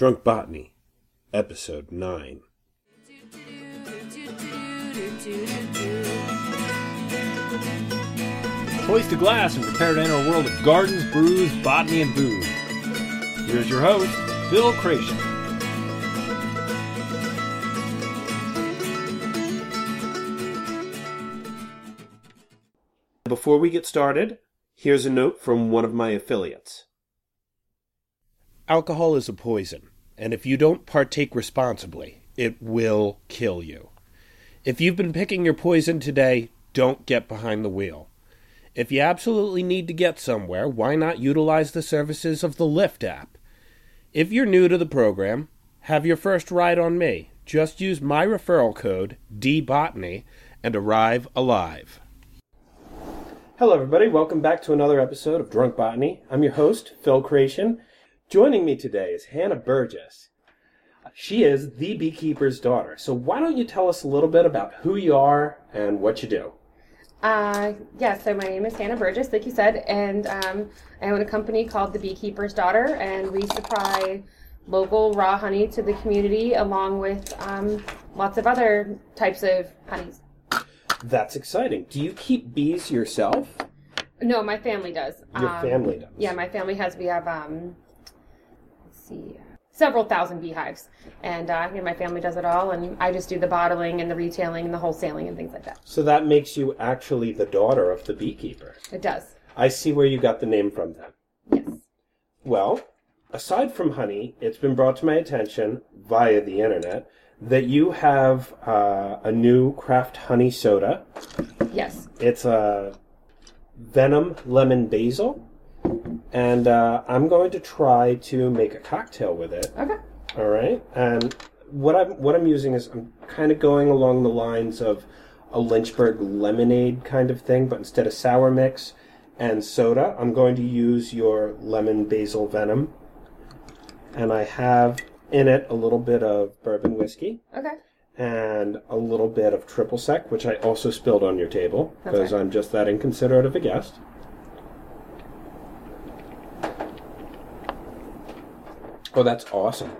Drunk Botany, Episode 9. Hoist a glass and prepare to enter a world of gardens, brews, botany, and booze. Here's your host, Phil Creation. Before we get started, here's a note from one of my affiliates. Alcohol is a poison, and if you don't partake responsibly, it will kill you. If you've been picking your poison today, don't get behind the wheel. If you absolutely need to get somewhere, why not utilize the services of the Lyft app? If you're new to the program, have your first ride on me. Just use my referral code, DBOTANY, and arrive alive. Hello, everybody. Welcome back to another episode of Drunk Botany. I'm your host, Phil Creation. Joining me today is Hannah Burgess. She is the beekeeper's daughter. So, why don't you tell us a little bit about who you are and what you do? Uh, yeah, so my name is Hannah Burgess, like you said, and um, I own a company called The Beekeeper's Daughter, and we supply local raw honey to the community along with um, lots of other types of honeys. That's exciting. Do you keep bees yourself? No, my family does. Your Um, family does. Yeah, my family has. We have um, see, several thousand beehives, and uh, yeah, my family does it all, and I just do the bottling and the retailing and the wholesaling and things like that. So that makes you actually the daughter of the beekeeper. It does. I see where you got the name from then. Yes. Well, aside from honey, it's been brought to my attention via the internet that you have uh, a new craft honey soda. Yes. It's a venom lemon basil, and uh, I'm going to try to make a cocktail with it. Okay. All right, and what I'm what I'm using is I'm kind of going along the lines of a Lynchburg lemonade kind of thing, but instead of sour mix and soda, I'm going to use your lemon basil venom, and I have in it a little bit of bourbon whiskey Okay. and a little bit of triple sec, which I also spilled on your table because right. I'm just that inconsiderate of a guest. Oh, that's awesome.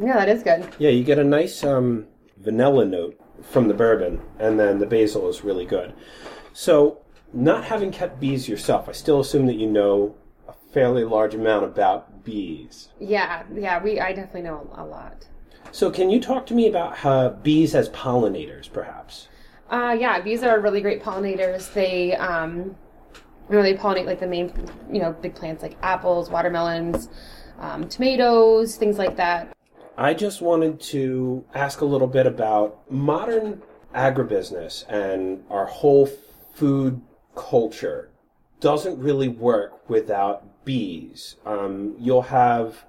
Yeah, that is good. Yeah, you get a nice um, vanilla note from the bourbon, and then the basil is really good. So, not having kept bees yourself, I still assume that you know a fairly large amount about bees. Yeah, yeah, we I definitely know a lot. So, can you talk to me about how bees as pollinators, perhaps? Uh, yeah, bees are really great pollinators. They um, you know, they pollinate like the main, you know, big plants like apples, watermelons, um, tomatoes, things like that. I just wanted to ask a little bit about modern agribusiness and our whole food culture doesn't really work without bees. Um, you'll have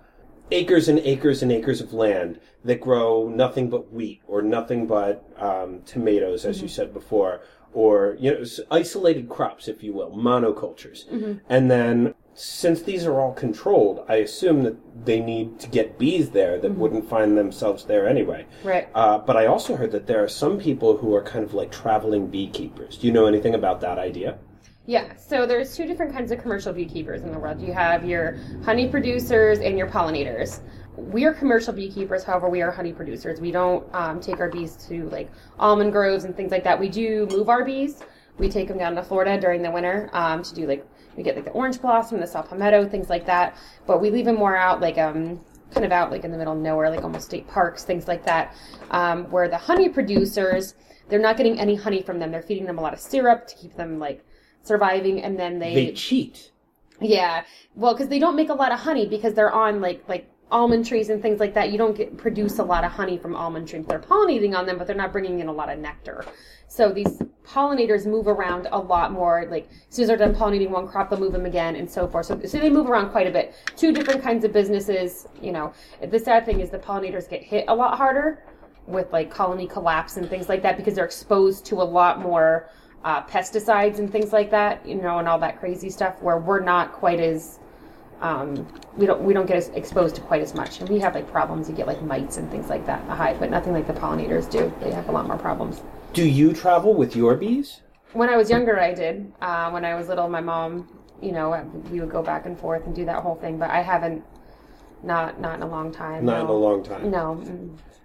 acres and acres and acres of land that grow nothing but wheat or nothing but um, tomatoes, as you said before, or you know, isolated crops, if you will, monocultures. And then, since these are all controlled, I assume that they need to get bees there that wouldn't find themselves there anyway. Right. Uh, but I also heard that there are some people who are kind of like traveling beekeepers. Do you know anything about that idea? Yeah, so there's two different kinds of commercial beekeepers in the world. You have your honey producers and your pollinators. We are commercial beekeepers, however, we are honey producers. We don't um, take our bees to like almond groves and things like that. We do move our bees. We take them down to Florida during the winter um, to do like we get like the orange blossom, the saw palmetto, things like that. But we leave them more out like um kind of out like in the middle of nowhere, like almost state parks, things like that. Um, where the honey producers, they're not getting any honey from them. They're feeding them a lot of syrup to keep them like surviving, and then they They cheat. yeah, well, because they don't make a lot of honey because they're on like like almond trees and things like that. You don't get produce a lot of honey from almond trees. They're pollinating on them, but they're not bringing in a lot of nectar. So these pollinators move around a lot more. Like as soon as they're done pollinating one crop, they'll move them again and so forth. So, so they move around quite a bit. Two different kinds of businesses. You know, the sad thing is the pollinators get hit a lot harder with like colony collapse and things like that because they're exposed to a lot more uh, pesticides and things like that, you know, and all that crazy stuff. Where we're not quite as um, we don't we don't get as exposed to quite as much. And we have like problems. You get like mites and things like that in the hive, but nothing like the pollinators do. They have a lot more problems. Do you travel with your bees? When I was younger, I did. Uh, when I was little, my mom you know, we would go back and forth and do that whole thing. But I haven't, not not in a long time. Not in a long time. No.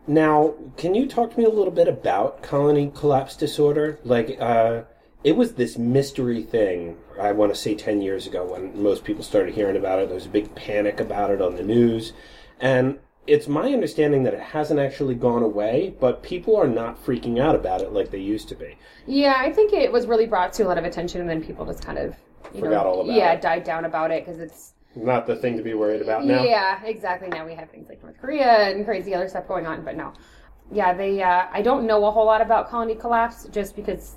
Now, can you talk to me a little bit about colony collapse disorder? Like, uh, it was this mystery thing, I want to say 10 years ago when most people started hearing about it. There was a big panic about it on the news. And it's my understanding that it hasn't actually gone away, but people are not freaking out about it like they used to be. Yeah, I think it was really brought to a lot of attention, and then people just kind of you Forgot know, all about yeah, it. died down about it because it's Not the thing to be worried about now. Yeah, exactly. Now we have things like North Korea and crazy other stuff going on, but no. Yeah, they. Uh, I don't know a whole lot about colony collapse just because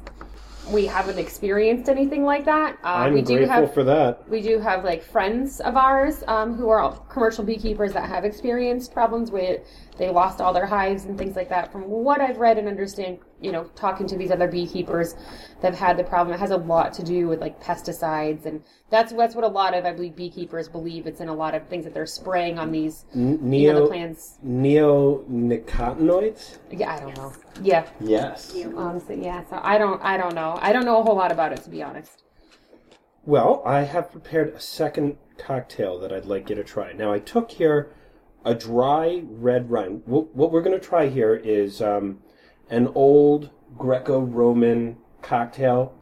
we haven't experienced anything like that. Uh, I'm we do grateful have for that. we do have like friends of ours um, who are commercial beekeepers that have experienced problems with they lost all their hives and things like that. From what I've read and understand, you know, talking to these other beekeepers that have had the problem, it has a lot to do with like pesticides, and that's that's what a lot of I believe beekeepers believe. It's in a lot of things that they're spraying on these N- you know the plants. neonicotinoids? Yeah, I don't know. Yeah, Yes. honestly, yeah. So I don't I don't know. I don't know a whole lot about it to be honest. Well, I have prepared a second cocktail that I'd like you to try. Now, I took here a dry red wine. What, what we're going to try here is um, an old Greco Roman cocktail.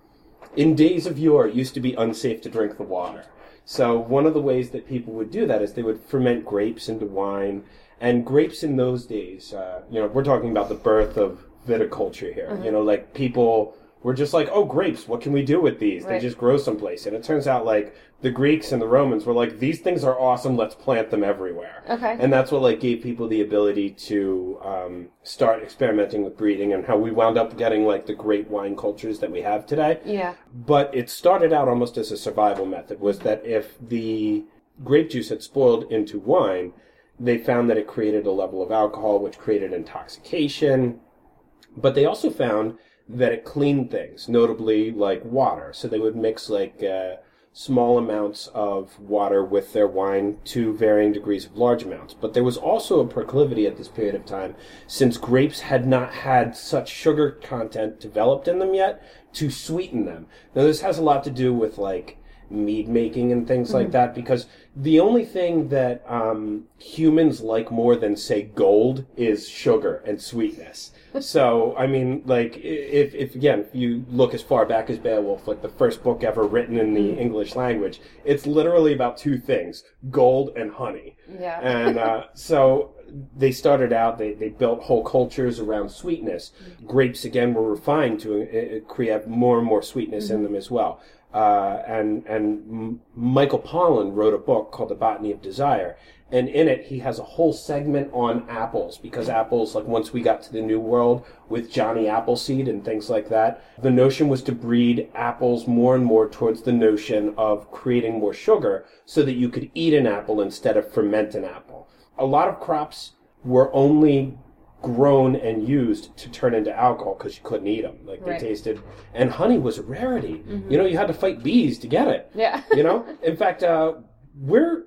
In days of yore, it used to be unsafe to drink the water. So, one of the ways that people would do that is they would ferment grapes into wine. And grapes in those days, uh, you know, we're talking about the birth of viticulture here. You know, like people were just like, oh, grapes, what can we do with these? They just grow someplace. And it turns out, like, the Greeks and the Romans were like, these things are awesome, let's plant them everywhere. Okay. And that's what, like, gave people the ability to um, start experimenting with breeding and how we wound up getting, like, the great wine cultures that we have today. Yeah. But it started out almost as a survival method, was that if the grape juice had spoiled into wine, they found that it created a level of alcohol, which created intoxication. But they also found that it cleaned things, notably like water. So they would mix like uh, small amounts of water with their wine to varying degrees of large amounts. But there was also a proclivity at this period of time, since grapes had not had such sugar content developed in them yet, to sweeten them. Now this has a lot to do with like mead making and things like that because the only thing that um, humans like more than say gold is sugar and sweetness. So i mean like if, if again if you look as far back as beowulf like the first book ever written in the english language it's literally about two things gold and honey. Yeah. and uh, so they started out they, they built whole cultures around sweetness. Grapes again were refined to uh, create more and more sweetness in them as well uh, and and Michael Pollan wrote a book called The Botany of Desire, and in it he has a whole segment on apples because apples, like once we got to the New World with Johnny Appleseed and things like that, the notion was to breed apples more and more towards the notion of creating more sugar so that you could eat an apple instead of ferment an apple. A lot of crops were only grown and used to turn into alcohol because you couldn't eat them. Like Right. they tasted, and honey was a rarity. You know, you had to fight bees to get it. yeah. You know, in fact, uh, we're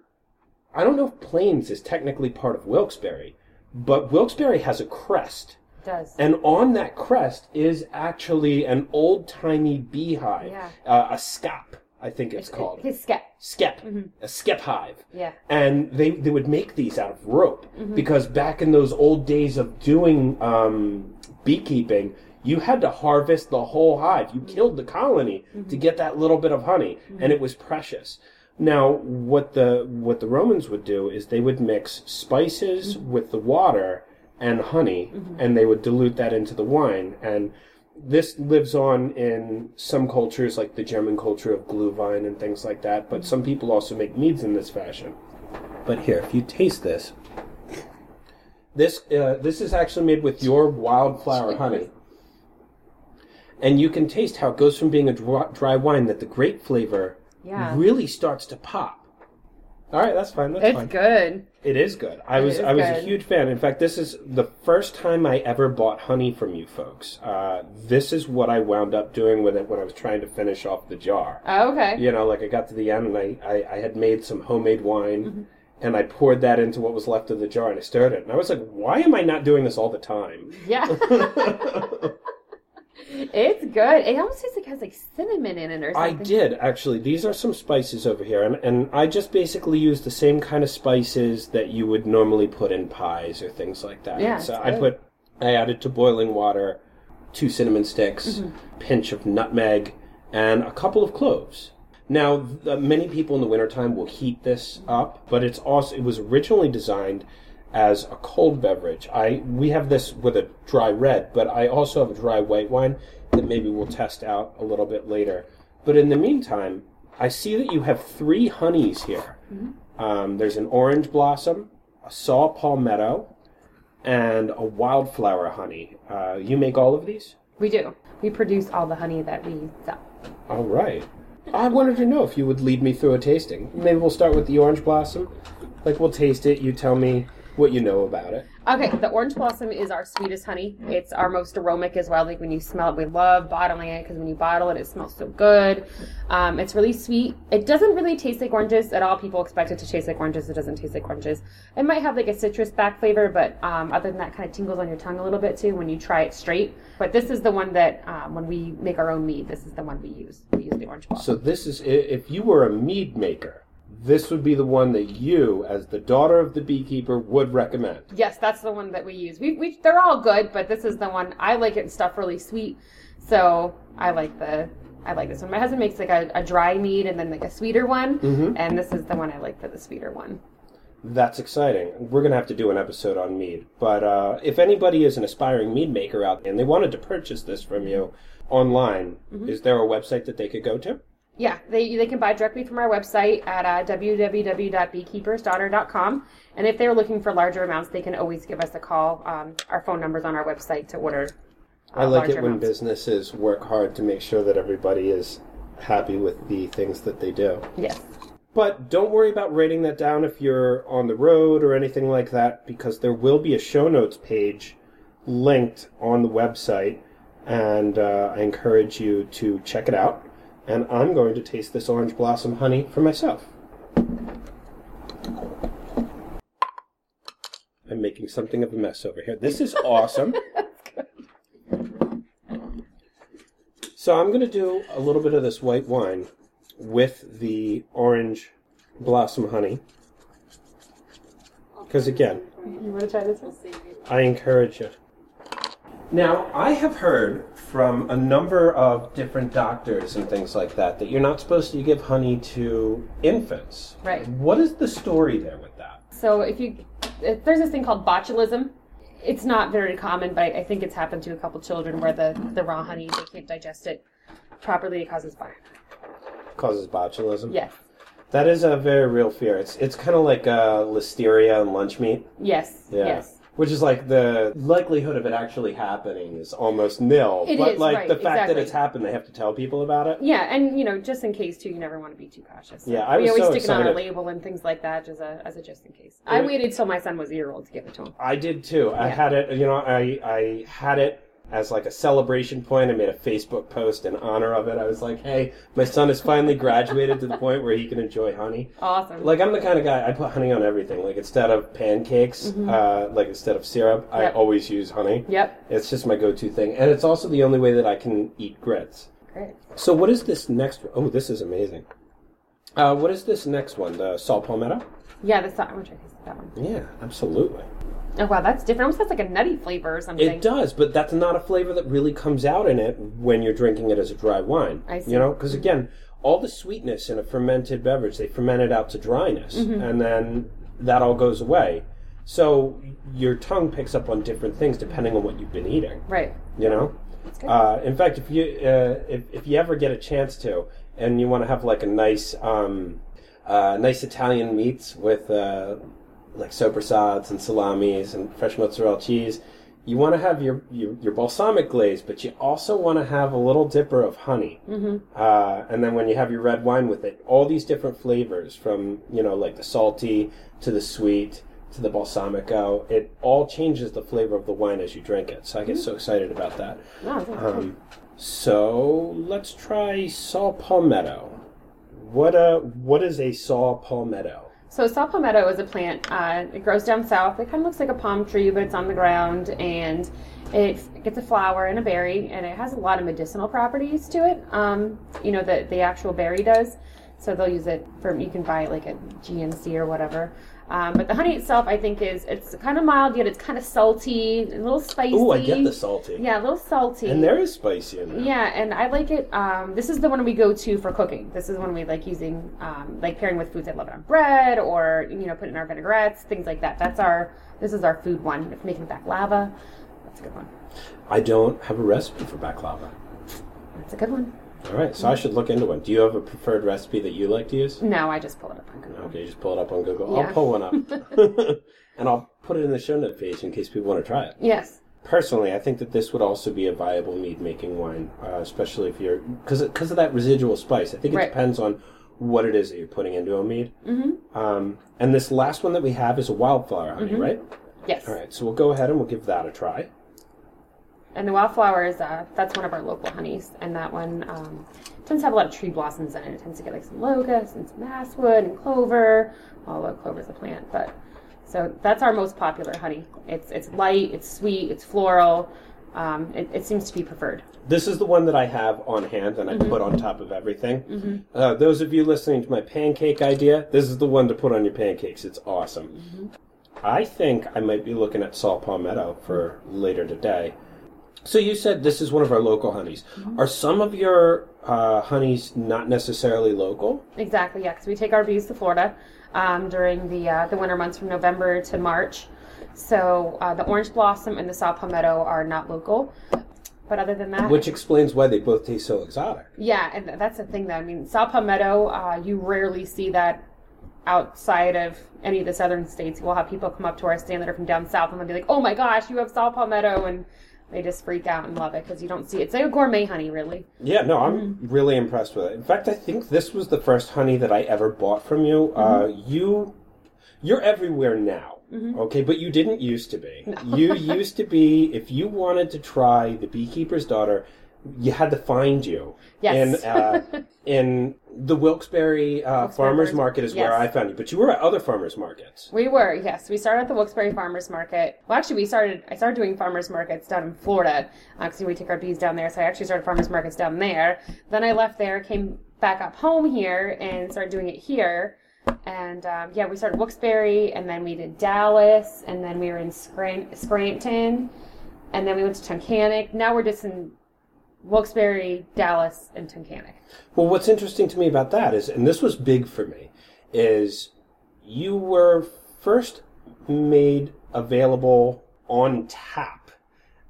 I don't know if Plains is technically part of Wilkes-Barre, but Wilkes-Barre has a crest. It does. And on that crest is actually an old timey beehive, Yeah. uh, a scap, I think it's called. His skep. Skep, mm-hmm. a skep hive Yeah. and they they would make these out of rope mm-hmm. because back in those old days of doing um, beekeeping, you had to harvest the whole hive. You killed the colony to mm-hmm. get that little bit of honey, and it was precious. Now, what the what the Romans would do is they would mix spices with the water and honey, and they would dilute that into the wine and this lives on in some cultures, like the German culture of Glühwein and things like that. But some people also make meads in this fashion. But here, if you taste this, this uh, this is actually made with your wildflower honey, and you can taste how it goes from being a dry, dry wine that the grape flavor Yeah. really starts to pop. All right, that's fine. That's It's fine. good. It is good. I It was I was a huge fan. In fact, this is the first time I ever bought honey from you folks. Uh, this is what I wound up doing with it when I was trying to finish off the jar. Oh, okay. You know, like I got to the end and I, I, I had made some homemade wine Mm-hmm. and I poured that into what was left of the jar and I stirred it. And I was like, why am I not doing this all the time? Yeah. It's good. It almost tastes like it has like cinnamon in it or something. I did actually. These are some spices over here, and, and I just basically use the same kind of spices that you would normally put in pies or things like that. Yeah, so I put, I added to boiling water, two cinnamon sticks, Mm-hmm. pinch of nutmeg, and a couple of cloves. Now, th- many people in the wintertime will heat this up, but it's also it was originally designed as a cold beverage. I we have this with a dry red, but I also have a dry white wine that maybe we'll test out a little bit later. But in the meantime, I see that you have three honeys here. Um, there's an orange blossom, a saw palmetto, and a wildflower honey. Uh, you make all of these? We do. We produce all the honey that we sell. All right. I wanted to know if you would lead me through a tasting. Maybe we'll start with the orange blossom. Like we'll taste it. You tell me what you know about it. Okay, the orange blossom is our sweetest honey. It's our most aromatic as well. Like when you smell it, we love bottling it because when you bottle it, it smells so good. Um, it's really sweet. It doesn't really taste like oranges at all. People expect it to taste like oranges. It doesn't taste like oranges. It might have like a citrus back flavor, but um, other than that, kind of tingles on your tongue a little bit too when you try it straight. But this is the one that um, when we make our own mead, this is the one we use. We use the orange blossom. So this is if you were a mead maker, this would be the one that you, as the daughter of the beekeeper, would recommend. Yes, that's the one that we use. We, we they're all good, but this is the one I like it and stuff really sweet. So I like the I like this one. My husband makes like a, a dry mead and then like a sweeter one, mm-hmm. and this is the one I like for the sweeter one. That's exciting. We're going to have to do an episode on mead. But uh, if anybody is an aspiring mead maker out there and they wanted to purchase this from you mm-hmm. online, mm-hmm. is there a website that they could go to? Yeah, they they can buy directly from our website at uh, www.beekeepersdaughter.com. And if they're looking for larger amounts, they can always give us a call. Um, our phone number's on our website to order. uh, I like it when amounts. businesses work hard to make sure that everybody is happy with the things that they do. Yes. But don't worry about writing that down if you're on the road or anything like that, because there will be a show notes page linked on the website, and uh, I encourage you to check it out. And I'm going to taste this orange blossom honey for myself. I'm making something of a mess over here. This is awesome. So I'm going to do a little bit of this white wine with the orange blossom honey. Because again, You want to try this? I encourage you. Now, I have heard from a number of different doctors and things like that that you're not supposed to give honey to infants. Right. What is the story there with that? So if you, if there's this thing called botulism. It's not very common, but I think it's happened to a couple children where the, the raw honey they can't digest it properly. It causes fire. Causes botulism. Yes, That is a very real fear. It's it's kind of like uh, listeria and lunch meat. yes, Yeah. yes. Which is like the likelihood of it actually happening is almost nil. It but is, like right, the fact that it's happened, they have to tell people about it. Yeah, and you know, just in case too, you never want to be too cautious. So Yeah, I we was always so stick it on a label and things like that, as a as a just in case. I Right. waited till my son was a year old to give it to him. I did too. I had it, you know, I I had it as like a celebration point. I made a Facebook post in honor of it. I was like, "Hey, my son has finally graduated to the point where he can enjoy honey." Awesome. Like I'm the kind of guy I put honey on everything. Like instead of pancakes, uh, like instead of syrup, I Mm-hmm. Always use honey. yep. It's just my go-to thing, and it's also the only way that I can eat grits. Great. So what is this next? Oh, this is amazing. Uh, what is this next one? The salt palmetto? Yeah, that's not. I'm gonna try taste that one. Yeah, absolutely. Oh wow, that's different. Almost has like a nutty flavor or something. It does, but that's not a flavor that really comes out in it when you're drinking it as a dry wine. I see. You know, because again, all the sweetness in a fermented beverage, they ferment it out to dryness, Mm-hmm. and then that all goes away. So your tongue picks up on different things depending on what you've been eating. Right. You know. Uh, in fact, if you uh, if if you ever get a chance to, and you want to have like a nice um, uh, nice Italian meats with uh, like soprasads and salamis and fresh mozzarella cheese, you want to have your, your your balsamic glaze, but you also want to have a little dipper of honey. Mm-hmm. Uh, and then when you have your red wine with it, all these different flavors from you know like the salty to the sweet to the balsamico, it all changes the flavor of the wine as you drink it. So I get so excited about that. Wow, Um, so let's try saw palmetto. What uh what is a saw palmetto? So saw palmetto is a plant. Uh, it grows down south. It kind of looks like a palm tree, but it's on the ground, and it gets a flower and a berry, and it has a lot of medicinal properties to it. Um, you know, the the actual berry does. So they'll use it for you can buy it like a GNC or whatever. Um, but the honey itself, I think, is it's kind of mild yet it's kind of salty, a little spicy. Oh, I get the salty. Yeah, a little salty. And there is spicy in there. Yeah, and I like it. Um, this is the one we go to for cooking. This is one we like using, um, like pairing with foods I love it on bread, or you know, put in our vinaigrettes, things like that. That's our. This is our food one. If making baklava, that's a good one. I don't have a recipe for baklava. That's a good one. All right, so I should look into one. Do you have a preferred recipe that you like to use? No, I just pull it up on Google. Okay, just pull it up on Google. Yeah. I'll pull one up. and I'll put it in the show note page in case people want to try it. Yes. Personally, I think that this would also be a viable mead making wine, uh, especially if you're because because of that residual spice. I think it Right. depends on what it is that you're putting into a mead. Mm-hmm. Um, and this last one that we have is a wildflower honey, Mm-hmm. right? Yes. All right, so we'll go ahead and we'll give that a try. And the wildflower is uh, that's one of our local honeys, and that one um, tends to have a lot of tree blossoms in it. It tends to get like some locust and some basswood and clover. Although clover's a plant, but so that's our most popular honey. It's it's light, it's sweet, it's floral. Um, it, it seems to be preferred. This is the one that I have on hand and I put on top of everything. Uh, those of you listening to my pancake idea, this is the one to put on your pancakes. It's awesome. I think I might be looking at saw palmetto for later today. So you said this is one of our local honeys. Are some of your uh, honeys not necessarily local? Exactly, yeah, because we take our bees to Florida um, during the uh, the winter months from November to March. So uh, the orange blossom and the saw palmetto are not local. But other than that, Which explains why they both taste so exotic. Yeah, and that's the thing. Though I mean, saw palmetto, uh, you rarely see that outside of any of the southern states. We'll have people come up to our stand that are from down south, and they'll be like, "Oh my gosh, you have saw palmetto," and they just freak out and love it because you don't see it. It's like a gourmet honey, really. Yeah, no, I'm mm-hmm. really impressed with it. In fact, I think this was the first honey that I ever bought from you. Uh, mm-hmm. you, you're everywhere now. Mm-hmm. Okay, but you didn't used to be. You used to be. If you wanted to try the Beekeeper's Daughter, you had to find you. Yes. In uh, in the Wilkes-Barre uh, Farmers Farmers- Market is where. I found you, but you were at other farmers markets. We were, yes. We started at the Wilkes-Barre Farmers Market. Well, actually, we started. I started doing farmers markets down in Florida because we take our bees down there. So I actually started farmers markets down there. Then I left there, came back up home here, and started doing it here. And um, yeah, we started Wilkes-Barre, and then we did Dallas, and then we were in Scran- Scranton, and then we went to Tunkhannock. Now we're just in Wilkes-Barre, Dallas, and Tunkhannock. Well, what's interesting to me about that is, and this was big for me, is you were first made available on tap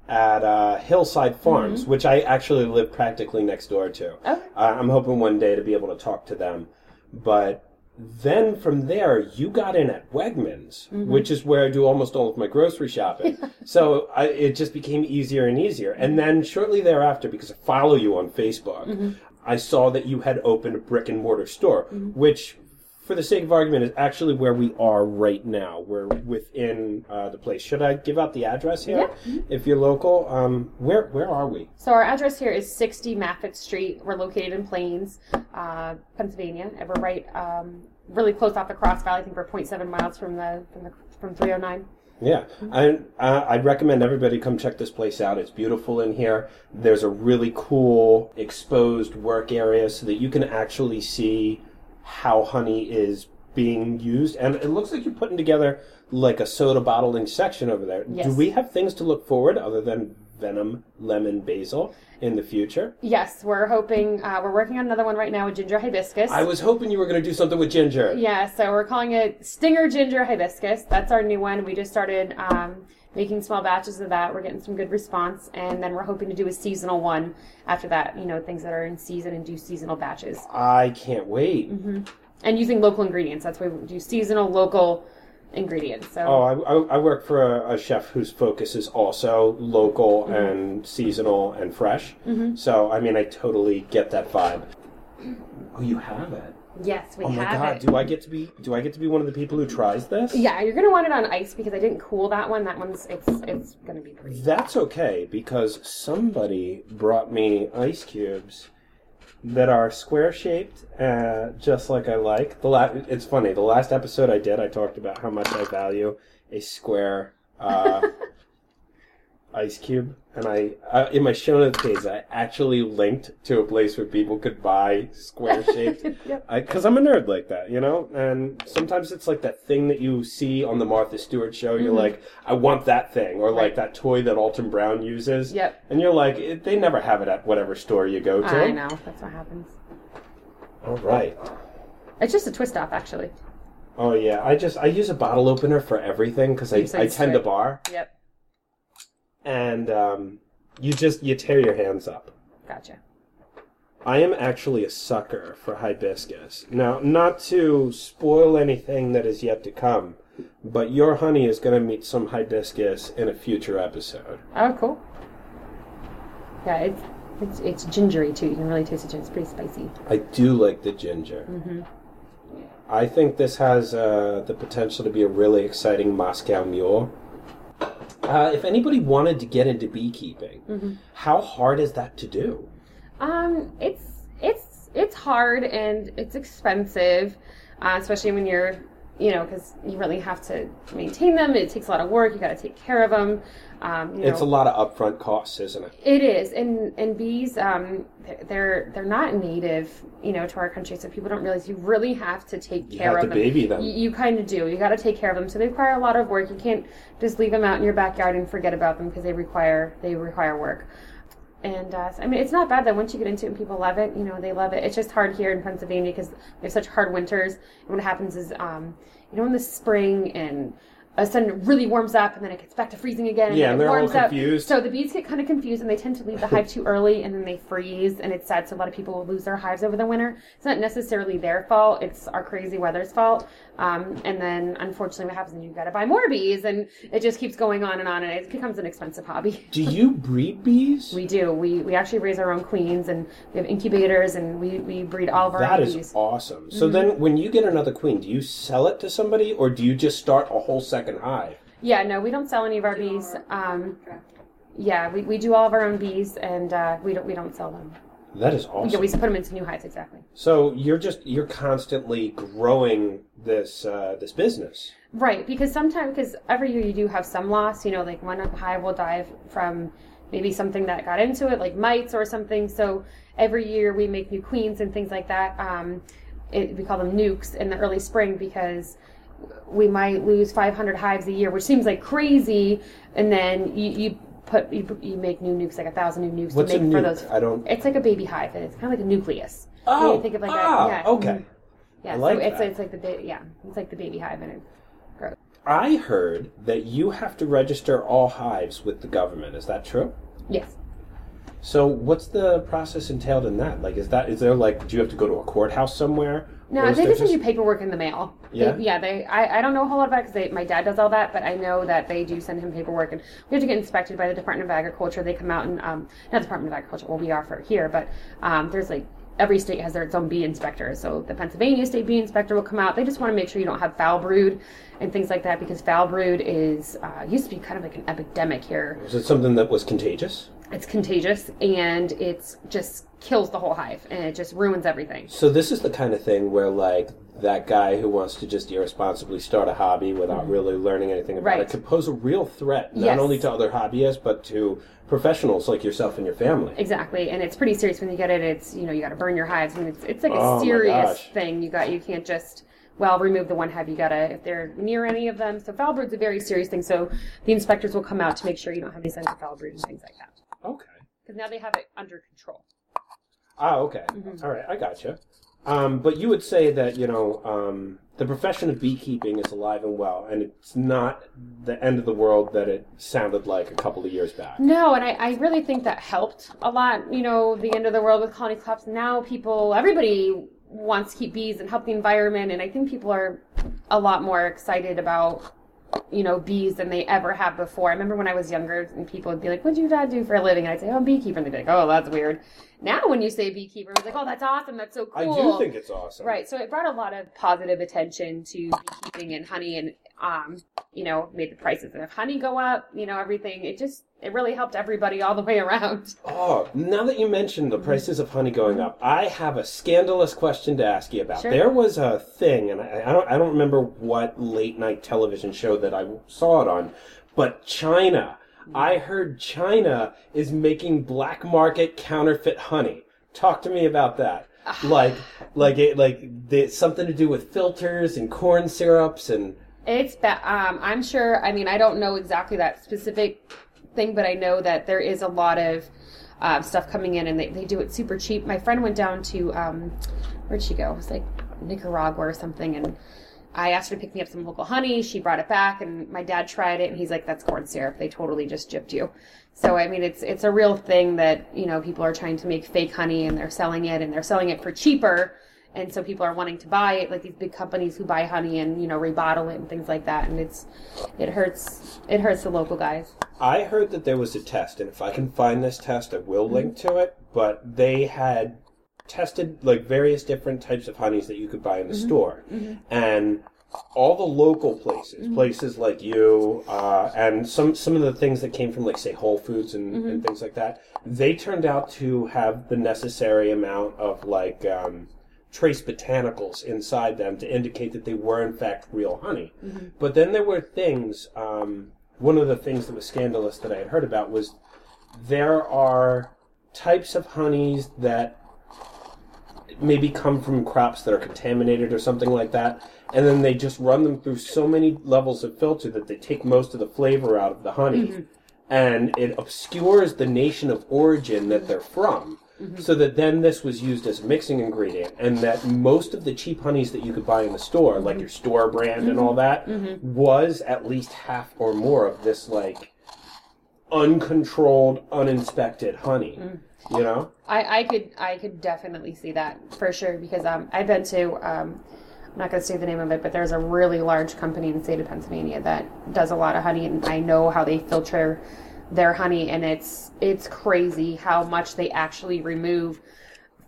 at uh, Hillside Farms, which I actually live practically next door to. Okay. Uh, I'm hoping one day to be able to talk to them. But then from there, you got in at Wegmans, mm-hmm. which is where I do almost all of my grocery shopping. so I, it just became easier and easier. And then shortly thereafter, because I follow you on Facebook, mm-hmm. I saw that you had opened a brick and mortar store, mm-hmm. which, for the sake of argument, is actually where we are right now. We're within uh, the place. Should I give out the address here? If you're local, um, where where are we? So our address here is 60 Maffitt Street. We're located in Plains, uh, Pennsylvania, and we're right, um, really close off the Cross Valley. I think we're 0.7 miles from the from the from 309. Yeah, I, uh, I'd recommend everybody come check this place out. It's beautiful in here. There's a really cool exposed work area so that you can actually see how honey is being used. And it looks like you're putting together like a soda bottling section over there. Yes. Do we have things to look forward other than venom, lemon, basil in the future? Yes, we're hoping. Uh, we're working on another one right now with ginger hibiscus. I was hoping you were going to do something with ginger. Yeah, so we're calling it Stinger Ginger Hibiscus. That's our new one. We just started um, making small batches of that. We're getting some good response, and then we're hoping to do a seasonal one after that. You know, things that are in season and do seasonal batches. I can't wait. and using local ingredients. That's why we do seasonal, local ingredients. So Oh, I, I, I work for a, a chef whose focus is also local Mm-hmm. and seasonal and fresh. So, I mean, I totally get that vibe. Oh, you have it. Yes, we have. Oh my god, it. do I get to be do I get to be one of the people who tries this? yeah, you're gonna want it on ice because I didn't cool that one. That one's it's it's gonna be pretty. That's okay because somebody brought me ice cubes that are square shaped, uh, just like I like. The la- it's funny. The last episode I did, I talked about how much I value a square uh, ice cube, and I uh, in my show notes page I actually linked to a place where people could buy square shaped. Yep. Because I'm a nerd like that, you know. And sometimes it's like that thing that you see on the Martha Stewart show. You're like, I want that thing, or like Mm-hmm. Right. that toy that Alton Brown uses. Yep. And you're like, it, they never have it at whatever store you go to. I know. That's what happens. All right. It's just a twist off, actually. Oh yeah, I just I use a bottle opener for everything because I, I tend to bar, Yep. And um, you just you tear your hands up. Gotcha. I am actually a sucker for hibiscus. Now, not to spoil anything that is yet to come, but your honey is going to meet some hibiscus in a future episode. Oh, cool. Yeah, it's it's it's gingery too. You can really taste it. Ginger, it's pretty spicy. I do like the ginger. Mm-hmm. I think this has uh, the potential to be a really exciting Moscow mule. Uh, if anybody wanted to get into beekeeping, how hard is that to do? Um, it's it's it's hard and it's expensive, uh, especially when you're you know because you really have to maintain them. It takes a lot of work. You got to take care of them. Um, you It's a lot of upfront costs, isn't it? It is, and and bees, um, they're they're not native, you know, to our country, so people don't realize you really have to take You care have of to them. baby them. You, you kind of do. You got to take care of them, so they require a lot of work. You can't just leave them out in your backyard and forget about them because they require they require work. And uh, I mean, it's not bad that Once you get into it and people love it, you know, they love it. It's just hard here in Pennsylvania because we have such hard winters. And what happens is, um, you know, in the spring and a sudden it really warms up and then it gets back to freezing again. Yeah, and it they're all warms up. confused. So the bees get kind of confused and they tend to leave the hive too early and then they freeze and it's sad. So a lot of people will lose their hives over the winter. It's not necessarily their fault. It's our crazy weather's fault. Um, and then unfortunately what happens is you've got to buy more bees and it just keeps going on and on and it becomes an expensive hobby. Do you breed bees? We do. We we actually raise our own queens, and we have incubators, and we, we breed all of our That is bees. awesome. So then, when you get another queen, do you sell it to somebody, or do you just start a whole second hive? Yeah, no, we don't sell any of our bees. Um, yeah, we, we do all of our own bees, and uh, we don't we don't sell them. That is awesome. Yeah, we put them into new hives exactly. so you're just you're constantly growing this uh, this business. Right, because sometimes because every year you do have some loss. You know, like one hive will die from maybe something that got into it, like mites or something. So every year we make new queens and things like that. Um, it, we call them nukes in the early spring because we might lose 500 hives a year, which seems like crazy. And then you, you put you, you make new nukes, like a thousand new nukes What's to a make for those. I don't. It's like a baby hive, and it's kind of like a nucleus. Oh, you think of like ah, that. Yeah. okay. mhm. Yeah, I like so it's that. it's like the ba- yeah, it's like the baby hive, and it grows. I heard that you have to register all hives with the government. Is that true? Yes. So what's the process entailed in that? Like, is that is there like do you have to go to a courthouse somewhere? No, they just send you paperwork in the mail. Yeah? They, yeah. They. I, I don't know a whole lot about because my dad does all that, but I know that they do send him paperwork, and we have to get inspected by the Department of Agriculture. They come out and um, not the Department of Agriculture. Well, we are for here, but um, there's like every state has their its own bee inspector. So the Pennsylvania state bee inspector will come out. They just want to make sure you don't have foul brood and things like that because foul brood is uh, used to be kind of like an epidemic here. Is it something that was contagious? It's contagious and it's just kills the whole hive and it just ruins everything. So this is the kind of thing where like that guy who wants to just irresponsibly start a hobby without mm-hmm. really learning anything about Right. it could pose a real threat not Yes. only to other hobbyists but to professionals like yourself and your family. Exactly, and it's pretty serious when you get it. It's you know you got to burn your hives, and it's it's like a Oh serious thing. You got you can't just well remove the one hive. You gotta if they're near any of them. So foul brood's a very serious thing. So the inspectors will come out to make sure you don't have any signs of foul brood and things like that. Okay. Because now they have it under control. Ah, okay. Mm-hmm. All right, I gotcha. Um, but you would say that you know um, the profession of beekeeping is alive and well, and it's not the end of the world that it sounded like a couple of years back. No, and I, I really think that helped a lot. You know, the end of the world with colony collapse. Now people, everybody wants to keep bees and help the environment, and I think people are a lot more excited about you know bees than they ever have before. I remember when I was younger, and people would be like, "What'd your dad do for a living?" And I'd say, "Oh, I'm beekeeper," and they'd be like, "Oh, that's weird." Now, when you say beekeeper, it's like, "Oh, that's awesome. That's so cool." I do think it's awesome. Right, so it brought a lot of positive attention to beekeeping and honey, and Um, you know, made the prices of honey go up. You know, everything. It just it really helped everybody all the way around. Oh, now that you mentioned the prices of honey going up, I have a scandalous question to ask you about. Sure. There was a thing, and I, I don't I don't remember what late night television show that I saw it on, but China. I heard China is making black market counterfeit honey. Talk to me about that. Like, like it, like the, something to do with filters and corn syrups and It's ba- um, I'm sure. I mean, I don't know exactly that specific thing, but I know that there is a lot of uh, stuff coming in, and they, they do it super cheap. My friend went down to um, where'd she go? It was like Nicaragua or something, and I asked her to pick me up some local honey. She brought it back, and my dad tried it, and he's like, "That's corn syrup. They totally just gypped you." So I mean, it's it's a real thing that you know people are trying to make fake honey, and they're selling it, and they're selling it for cheaper. And so people are wanting to buy it, like these big companies who buy honey and you know rebottle it and things like that. And it's it hurts it hurts the local guys. I heard that there was a test, and if I can find this test, I will link to it. But they had tested like various different types of honeys that you could buy in the store, and all the local places, places like you, uh, and some some of the things that came from like say Whole Foods and, and things like that, they turned out to have the necessary amount of like. Um, trace botanicals inside them to indicate that they were in fact real honey. But then there were things. Um, one of the things that was scandalous that I had heard about was there are types of honeys that maybe come from crops that are contaminated or something like that, and then they just run them through so many levels of filter that they take most of the flavor out of the honey, and it obscures the nation of origin that they're from. Mm-hmm. So that then this was used as a mixing ingredient, and that most of the cheap honeys that you could buy in the store, like mm-hmm. your store brand and all mm-hmm. that, was at least half or more of this like uncontrolled, uninspected honey. Mm. You know? I, I could I could definitely see that for sure because um I've been to um I'm not going to say the name of it, but there's a really large company in the state of Pennsylvania that does a lot of honey, and I know how they filter their honey, and it's it's crazy how much they actually remove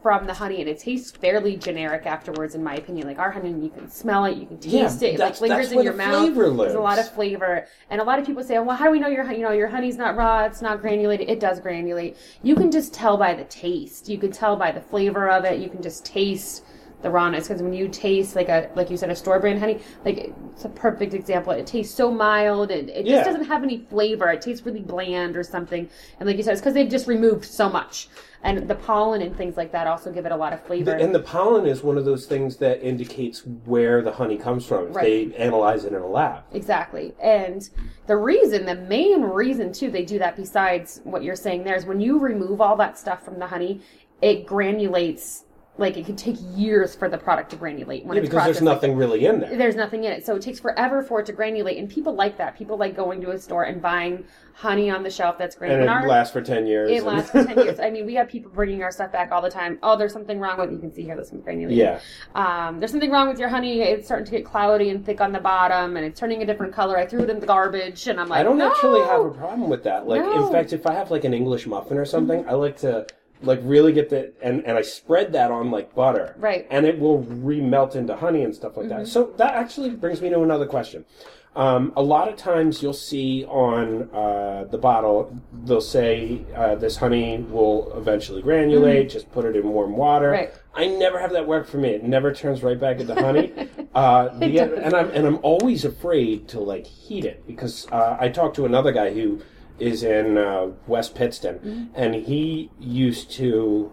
from the honey, and it tastes fairly generic afterwards, in my opinion. Like our honey, you can smell it, you can Yeah, taste it, it like lingers in your mouth. There's a lot of flavor, and a lot of people say, "Well, how do we know your you know your honey's not raw? It's not granulated. It does granulate. You can just tell by the taste. You can tell by the flavor of it. You can just taste." The rawness because when you taste like a like you said a store brand honey like it's a perfect example it tastes so mild and it Yeah. just doesn't have any flavor it tastes really bland or something and like you said it's because they've just removed so much and the pollen and things like that also give it a lot of flavor And the pollen is one of those things that indicates where the honey comes from. Right. They analyze it in a lab. Exactly. And the reason, the main reason too, they do that besides what you're saying there is when you remove all that stuff from the honey, it granulates, like it could take years for the product to granulate when Yeah, it's because there's processed like nothing really in there. there's nothing in it. So it takes forever for it to granulate. And people like that. People like going to a store and buying honey on the shelf that's And granulated. it lasts for 10 years. It and- lasts for 10 years. I mean, we have people bringing our stuff back all the time. Oh, there's something wrong with You can see here, there's some granulated. yeah. Um, there's something wrong with your honey. It's starting to get cloudy and thick on the bottom, and it's turning a different color. I threw it in the garbage, and I'm like, I don't no! actually have a problem with that. Like, No. in fact, if I have like an English muffin or something, I like to like really get the and and I spread that on like butter, Right. And it will remelt into honey and stuff like that. So that actually brings me to another question. Um, a lot of times you'll see on uh, the bottle they'll say uh, this honey will eventually granulate. Just put it in warm water. Right. I never have that work for me. It never turns right back into honey. uh, the, and I'm and I'm always afraid to like heat it because uh, I talked to another guy who is in uh, West Pittston, Mm-hmm. and he used to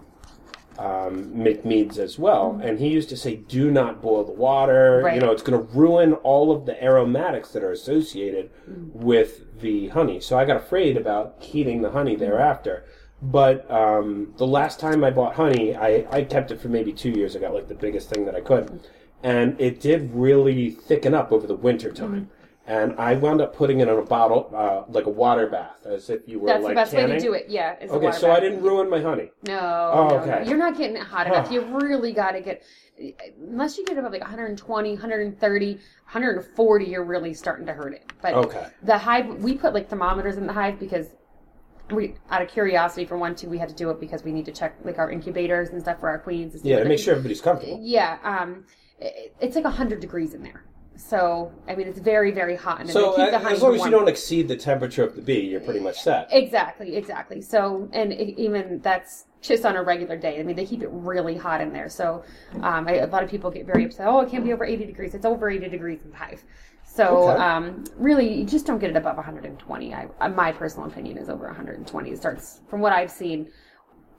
um, make meads as well. And he used to say, "Do not boil the water. Mm-hmm. Right. You know, it's going to ruin all of the aromatics that are associated Mm-hmm. with the honey." So I got afraid about heating the honey thereafter. But um, the last time I bought honey, I, I kept it for maybe two years. I got like the biggest thing that I could, and it did really thicken up over the winter time. And I wound up putting it in a bottle, uh, like a water bath, as if you were That's like the best way to do it. Yeah. is a Okay, water so I bath. didn't ruin my honey. No, Oh, no, okay. no. You're not getting it hot enough. You really got to get, unless you get above like 120, 130, 140, you're really starting to hurt it. But Okay. the hive, we put like thermometers in the hive because we, out of curiosity, for one, two, we had to do it because we need to check like our incubators and stuff for our queens. and see Yeah, to make sure everybody's comfortable. Yeah, um, it, it's like 100 degrees in there. So I mean, it's very very hot, and So they keep the honey as long as warm. you don't exceed the temperature of the bee, you're pretty much set. Exactly, exactly. So, and even that's just on a regular day. I mean, they keep it really hot in there. So, um, I, a lot of people get very upset. Oh, it can't be over 80 degrees. It's over 80 degrees in the hive. So, Okay. um, really, you just don't get it above 120. I, uh, my personal opinion is over 120. It starts, from what I've seen,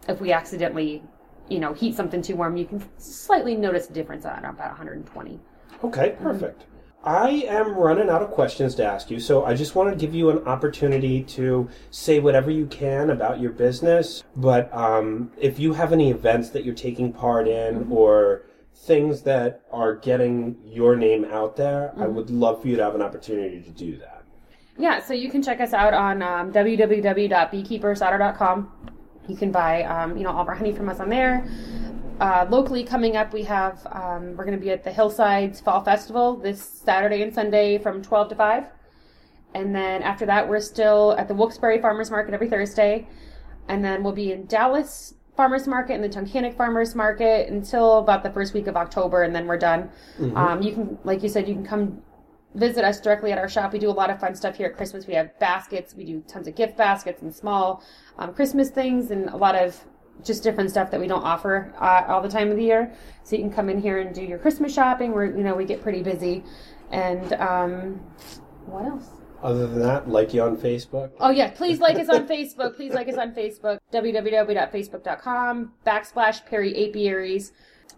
if we accidentally, you know, heat something too warm, you can slightly notice a difference on about 120. Okay, perfect. I am running out of questions to ask you, so I just want to give you an opportunity to say whatever you can about your business. But um, if you have any events that you're taking part in or things that are getting your name out there, I would love for you to have an opportunity to do that. Yeah, so you can check us out on um, www.beekeepersdaughter.com. You can buy, um, you know, all of our honey from us on there. Uh, locally, coming up, we have um, we're going to be at the Hillsides Fall Festival this Saturday and Sunday from 12 to 5, and then after that, we're still at the Wilkes-Barre Farmers Market every Thursday, and then we'll be in Dallas Farmers Market and the Tunkhannock Farmers Market until about the first week of October, and then we're done. Um, you can, like you said, you can come visit us directly at our shop. We do a lot of fun stuff here at Christmas. We have baskets. We do tons of gift baskets and small um, Christmas things and a lot of just different stuff that we don't offer uh, all the time of the year. So you can come in here and do your Christmas shopping. Where you know we get pretty busy. And um, what else? Other than that, like you on Facebook. Oh yeah, please like us on Facebook. Please like us on Facebook. www.facebook.com backslash Perry Apiaries.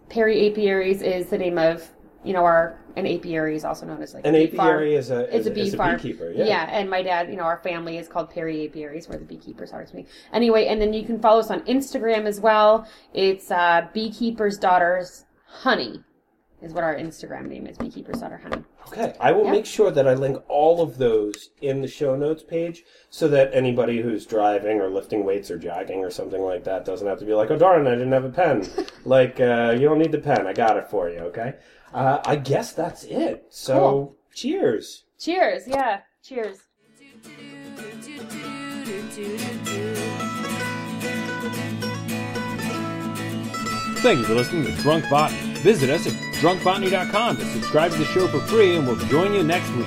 Perry Apiaries is the name of you know our an apiary is also known as like An a bee farm. apiary is a is a bee farm. beekeeper. Yeah. and my dad, you know, our family is called Perry Apiaries, where the beekeepers are to me. Anyway, and then you can follow us on Instagram as well. It's uh, Beekeeper's Daughters Honey, is what our Instagram name is. Beekeeper's Daughter Honey. Okay, I will Yeah. make sure that I link all of those in the show notes page so that anybody who's driving or lifting weights or jogging or something like that doesn't have to be like, oh darn, I didn't have a pen. like, uh, you don't need the pen. I got it for you, okay? Uh, I guess that's it. So, Cool. cheers. Cheers! Yeah, cheers. Thank you for listening to Drunk Botany. Visit us at drunkbotany.com to subscribe to the show for free, and we'll join you next week.